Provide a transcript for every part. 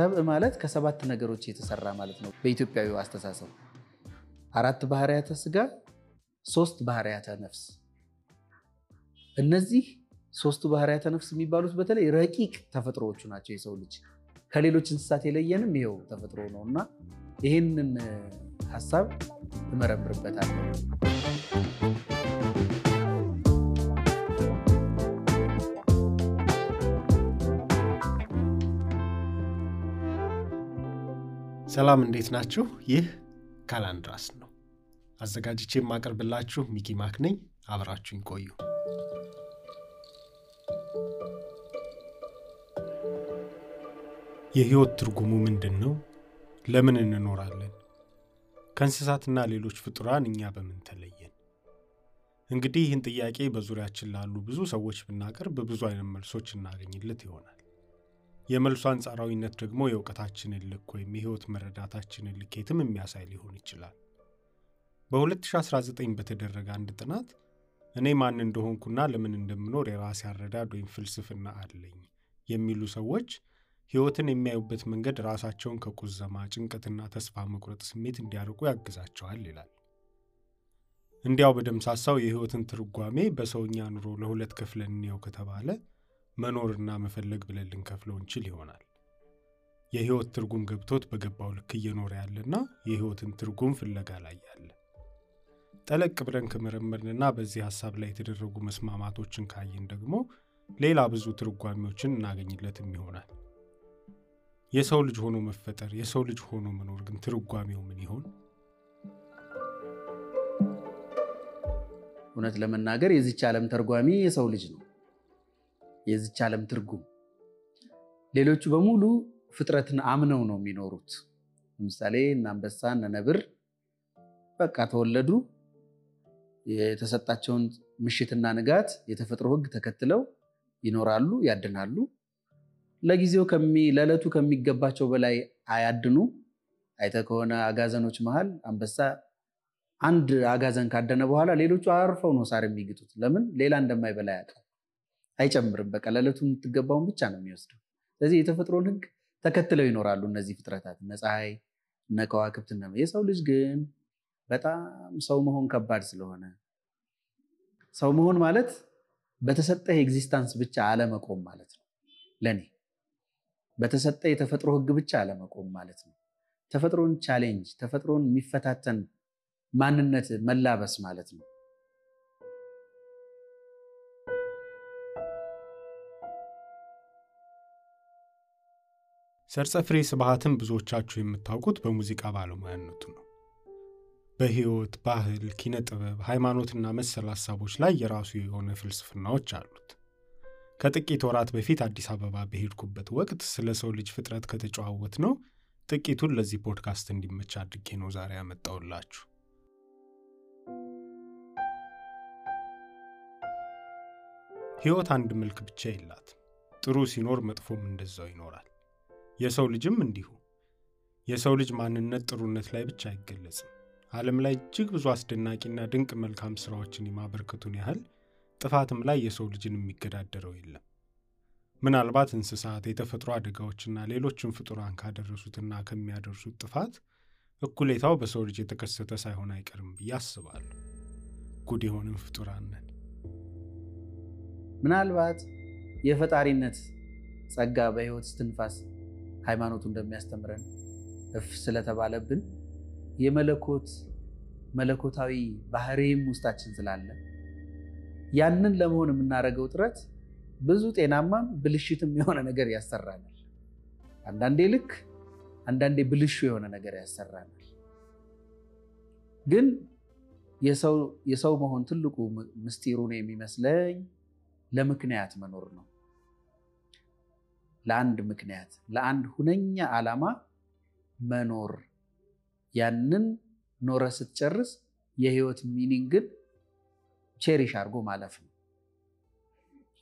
ሰብእ ማለት ከሰባት ነገሮች የተሰራ ማለት ነው። በኢትዮጵያዊ አስተሳሰብ አራት ባህርያተ ስጋ፣ ሶስት ባህርያተ ነፍስ። እነዚህ ሶስቱ ባህርያተ ነፍስ የሚባሉት በተለይ ረቂቅ ተፈጥሮዎቹ ናቸው። የሰው ልጅ ከሌሎች እንስሳት የለየንም ይኸው ተፈጥሮ ነው እና ይህንን ሀሳብ እመረምርበታለሁ። ሰላም እንዴት ናችሁ? ይህ ካላንድራስ ነው። አዘጋጅቼ የማቀርብላችሁ ሚኪ ማክ ነኝ። አብራችሁኝ ቆዩ። የህይወት ትርጉሙ ምንድን ነው? ለምን እንኖራለን? ከእንስሳትና ሌሎች ፍጡራን እኛ በምን ተለየን? እንግዲህ ይህን ጥያቄ በዙሪያችን ላሉ ብዙ ሰዎች ብናቀርብ ብዙ አይነት መልሶች እናገኝለት ይሆናል። የመልሱ አንጻራዊነት ደግሞ የእውቀታችንን ልክ ወይም የህይወት መረዳታችንን ልኬትም የሚያሳይ ሊሆን ይችላል። በ2019 በተደረገ አንድ ጥናት እኔ ማን እንደሆንኩና ለምን እንደምኖር የራሴ አረዳድ ወይም ፍልስፍና አለኝ የሚሉ ሰዎች ህይወትን የሚያዩበት መንገድ ራሳቸውን ከቁዘማ ጭንቀትና ተስፋ መቁረጥ ስሜት እንዲያርቁ ያግዛቸዋል ይላል። እንዲያው በደምሳሳው የህይወትን ትርጓሜ በሰውኛ ኑሮ ለሁለት ከፍለን እንየው ከተባለ መኖርና መፈለግ ብለን ልንከፍለው እንችል ይሆናል። የህይወት ትርጉም ገብቶት በገባው ልክ እየኖረ ያለና የህይወትን ትርጉም ፍለጋ ላይ ያለ። ጠለቅ ብለን ከመረመርንና በዚህ ሀሳብ ላይ የተደረጉ መስማማቶችን ካየን ደግሞ ሌላ ብዙ ትርጓሜዎችን እናገኝለትም ይሆናል። የሰው ልጅ ሆኖ መፈጠር፣ የሰው ልጅ ሆኖ መኖር ግን ትርጓሜው ምን ይሆን? እውነት ለመናገር የዚች ዓለም ተርጓሚ የሰው ልጅ ነው። የዚች ዓለም ትርጉም ሌሎቹ በሙሉ ፍጥረትን አምነው ነው የሚኖሩት። ለምሳሌ እነ አንበሳ እነ ነብር በቃ ተወለዱ፣ የተሰጣቸውን ምሽትና ንጋት የተፈጥሮ ሕግ ተከትለው ይኖራሉ፣ ያድናሉ። ለጊዜው ለዕለቱ ከሚገባቸው በላይ አያድኑ። አይተህ ከሆነ አጋዘኖች መሃል አንበሳ አንድ አጋዘን ካደነ በኋላ ሌሎቹ አርፈው ነው ሳር የሚግጡት። ለምን? ሌላ እንደማይበላ ያውቃል። አይጨምርም። በቃ ለዕለቱ የምትገባውን ብቻ ነው የሚወስደው። ስለዚህ የተፈጥሮን ሕግ ተከትለው ይኖራሉ እነዚህ ፍጥረታት እነ ፀሐይ፣ እነ ከዋክብት። የሰው ልጅ ግን በጣም ሰው መሆን ከባድ ስለሆነ ሰው መሆን ማለት በተሰጠ existence ብቻ አለመቆም ማለት ነው። ለእኔ በተሰጠ የተፈጥሮ ሕግ ብቻ አለመቆም ማለት ነው። ተፈጥሮን challenge፣ ተፈጥሮን የሚፈታተን ማንነት መላበስ ማለት ነው። ሰርጸ ፍሬ ስብሐትን ብዙዎቻችሁ የምታውቁት በሙዚቃ ባለሙያነቱ ነው። በሕይወት፣ ባህል፣ ኪነ ጥበብ፣ ሃይማኖትና መሰል ሀሳቦች ላይ የራሱ የሆነ ፍልስፍናዎች አሉት። ከጥቂት ወራት በፊት አዲስ አበባ በሄድኩበት ወቅት ስለ ሰው ልጅ ፍጥረት ከተጨዋወትነው ጥቂቱን ለዚህ ፖድካስት እንዲመች አድርጌ ነው ዛሬ ያመጣውላችሁ። ሕይወት አንድ መልክ ብቻ የላት። ጥሩ ሲኖር መጥፎም እንደዛው ይኖራል። የሰው ልጅም እንዲሁ። የሰው ልጅ ማንነት ጥሩነት ላይ ብቻ አይገለጽም። ዓለም ላይ እጅግ ብዙ አስደናቂና ድንቅ መልካም ሥራዎችን የማበርከቱን ያህል ጥፋትም ላይ የሰው ልጅን የሚገዳደረው የለም። ምናልባት እንስሳት፣ የተፈጥሮ አደጋዎችና ሌሎችም ፍጡራን ካደረሱትና ከሚያደርሱት ጥፋት እኩሌታው በሰው ልጅ የተከሰተ ሳይሆን አይቀርም ብዬ አስባለሁ። ጉድ የሆንም ፍጡራን ምናልባት የፈጣሪነት ጸጋ በሕይወት ስትንፋስ ሃይማኖቱ እንደሚያስተምረን እፍ ስለተባለብን የመለኮት መለኮታዊ ባህሪም ውስጣችን ስላለ ያንን ለመሆን የምናደርገው ጥረት ብዙ ጤናማም ብልሽትም የሆነ ነገር ያሰራናል። አንዳንዴ ልክ፣ አንዳንዴ ብልሹ የሆነ ነገር ያሰራናል። ግን የሰው መሆን ትልቁ ምስጢሩ ነው የሚመስለኝ ለምክንያት መኖር ነው። ለአንድ ምክንያት ለአንድ ሁነኛ ዓላማ መኖር ያንን ኖረ ስትጨርስ የህይወት meaning ን cherish አድርጎ ማለፍ ነው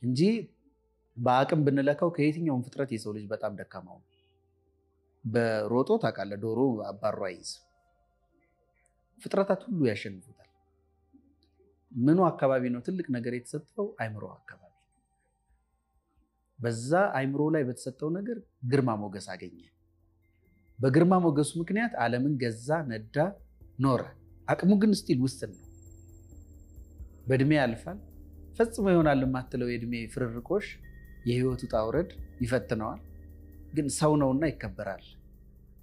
እንጂ በአቅም ብንለካው ከየትኛውም ፍጥረት የሰው ልጅ በጣም ደካማው ሮጦ ታውቃለህ፣ ዶሮ አባሮ አይይዝ። ፍጥረታት ሁሉ ያሸንፉታል። ምኑ አካባቢ ነው ትልቅ ነገር የተሰጠው? አይምሮ አካባቢ። በዛ አይምሮ ላይ በተሰጠው ነገር ግርማ ሞገስ አገኘ። በግርማ ሞገሱ ምክንያት ዓለምን ገዛ፣ ነዳ፣ ኖረ። አቅሙ ግን still ውስን ነው። በእድሜ ያልፋል። ፈጽሞ ይሆናል የማትለው የእድሜ ፍርርቆሽ የህይወቱ ውጣ ውረድ ይፈትነዋል። ግን ሰው ነውና ይከበራል።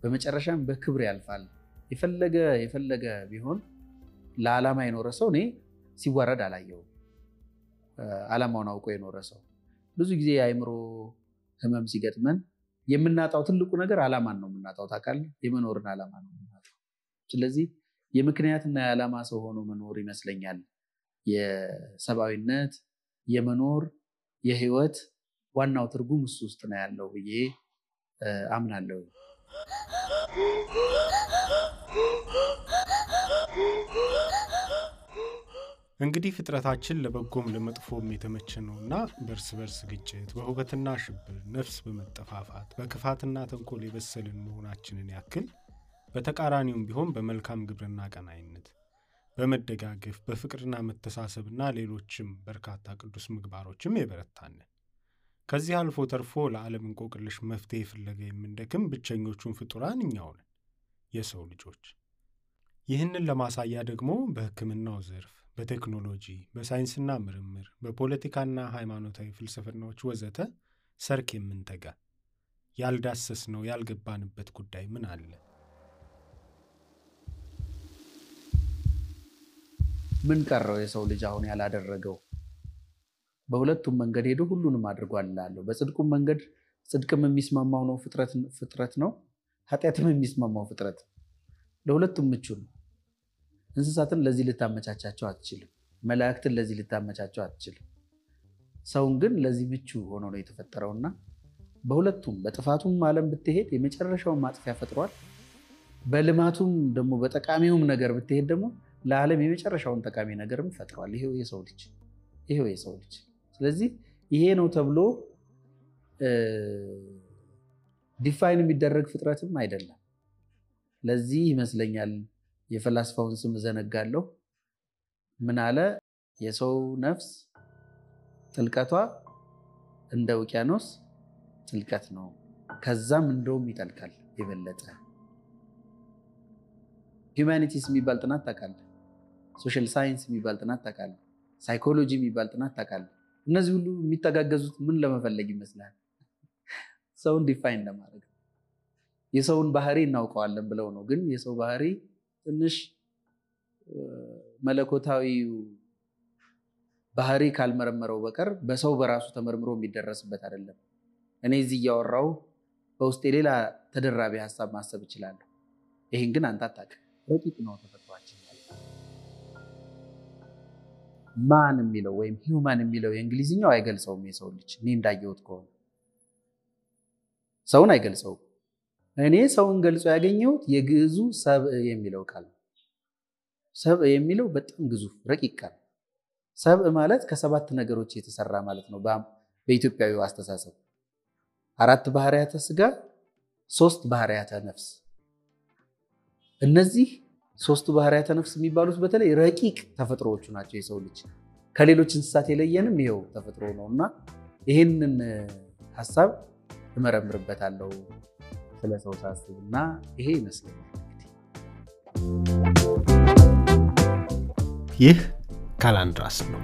በመጨረሻም በክብር ያልፋል። የፈለገ የፈለገ ቢሆን ለዓላማ የኖረ ሰው እኔ ሲዋረድ አላየውም። ዓላማውን አውቆ የኖረ ሰው ብዙ ጊዜ የአእምሮ ህመም ሲገጥመን የምናጣው ትልቁ ነገር ዓላማን ነው የምናጣው። ታውቃለህ፣ የመኖርን ዓላማ ነው የምናጣው። ስለዚህ የምክንያትና የዓላማ ሰው ሆኖ መኖር ይመስለኛል የሰብአዊነት የመኖር የህይወት ዋናው ትርጉም እሱ ውስጥ ነው ያለው ብዬ አምናለሁ። እንግዲህ ፍጥረታችን ለበጎም ለመጥፎም የተመቸ ነውና በእርስ በርስ ግጭት፣ በሁከትና ሽብር፣ ነፍስ በመጠፋፋት በክፋትና ተንኮል የበሰልን መሆናችንን ያክል በተቃራኒውም ቢሆን በመልካም ግብርና ቀናይነት፣ በመደጋገፍ በፍቅርና መተሳሰብና ሌሎችም በርካታ ቅዱስ ምግባሮችም የበረታንን ከዚህ አልፎ ተርፎ ለዓለም እንቆቅልሽ መፍትሄ ፍለጋ የምንደክም ብቸኞቹን ፍጡራን እኛው ነን፣ የሰው ልጆች። ይህንን ለማሳያ ደግሞ በሕክምናው ዘርፍ በቴክኖሎጂ፣ በሳይንስና ምርምር፣ በፖለቲካና ሃይማኖታዊ ፍልስፍናዎች ወዘተ ሰርክ የምንተጋ ያልዳሰስነው ያልገባንበት ጉዳይ ምን አለ? ምን ቀረው የሰው ልጅ አሁን ያላደረገው? በሁለቱም መንገድ ሄዶ ሁሉንም አድርጓል እላለሁ። በጽድቁም መንገድ ጽድቅም የሚስማማው ነው ፍጥረት ነው፣ ኃጢአትም የሚስማማው ፍጥረት ለሁለቱም ምቹ ነው። እንስሳትን ለዚህ ልታመቻቻቸው አትችልም። መላእክትን ለዚህ ልታመቻቸው አትችልም። ሰውን ግን ለዚህ ምቹ ሆኖ ነው የተፈጠረውና በሁለቱም በጥፋቱም ዓለም ብትሄድ የመጨረሻውን ማጥፊያ ፈጥሯል። በልማቱም ደግሞ በጠቃሚውም ነገር ብትሄድ ደግሞ ለዓለም የመጨረሻውን ጠቃሚ ነገርም ፈጥሯል። ይሄው የሰው ልጅ ይሄው የሰው ልጅ። ስለዚህ ይሄ ነው ተብሎ define የሚደረግ ፍጥረትም አይደለም። ለዚህ ይመስለኛል የፈላስፋውን ስም እዘነጋለሁ። ምን አለ? የሰው ነፍስ ጥልቀቷ እንደ ውቅያኖስ ጥልቀት ነው፣ ከዛም እንደውም ይጠልቃል የበለጠ። humanities የሚባል ጥናት ታውቃለህ? social science የሚባል ጥናት ታውቃለህ? ሳይኮሎጂ የሚባል ጥናት ታውቃለህ? እነዚህ ሁሉ የሚተጋገዙት ምን ለመፈለግ ይመስላል? ሰውን define ለማድረግ የሰውን ባህሪ እናውቀዋለን ብለው ነው። ግን የሰው ባህሪ ትንሽ መለኮታዊው ባህሪ ካልመረመረው በቀር በሰው በራሱ ተመርምሮ የሚደረስበት አይደለም። እኔ እዚህ እያወራው በውስጤ ሌላ ተደራቢ ሀሳብ ማሰብ እችላለሁ። ይህን ግን አንተ አታውቅም። ረቂቅ ነው ተፈጥሯችን። ማን የሚለው ወይም ሂውማን የሚለው የእንግሊዝኛው አይገልጸውም የሰው ልጅ እኔ እንዳየሁት ከሆነ ሰውን አይገልጸውም። እኔ ሰውን ገልጾ ያገኘሁት የግዕዙ ሰብእ የሚለው ቃል ነው። የሚለው በጣም ግዙፍ ረቂቅ ቃል። ሰብእ ማለት ከሰባት ነገሮች የተሰራ ማለት ነው። በኢትዮጵያዊ አስተሳሰብ አራት ባህርያተ ስጋ፣ ሶስት ባህርያተ ነፍስ። እነዚህ ሶስቱ ባህርያተ ነፍስ የሚባሉት በተለይ ረቂቅ ተፈጥሮዎቹ ናቸው። የሰው ልጅ ከሌሎች እንስሳት የለየንም ይሄው ተፈጥሮ ነው እና ይህንን ሀሳብ እመረምርበታለሁ ስለ ሰው ሳስብ እና ይሄ ይመስለኛል። ይህ ካላንድራስ ነው።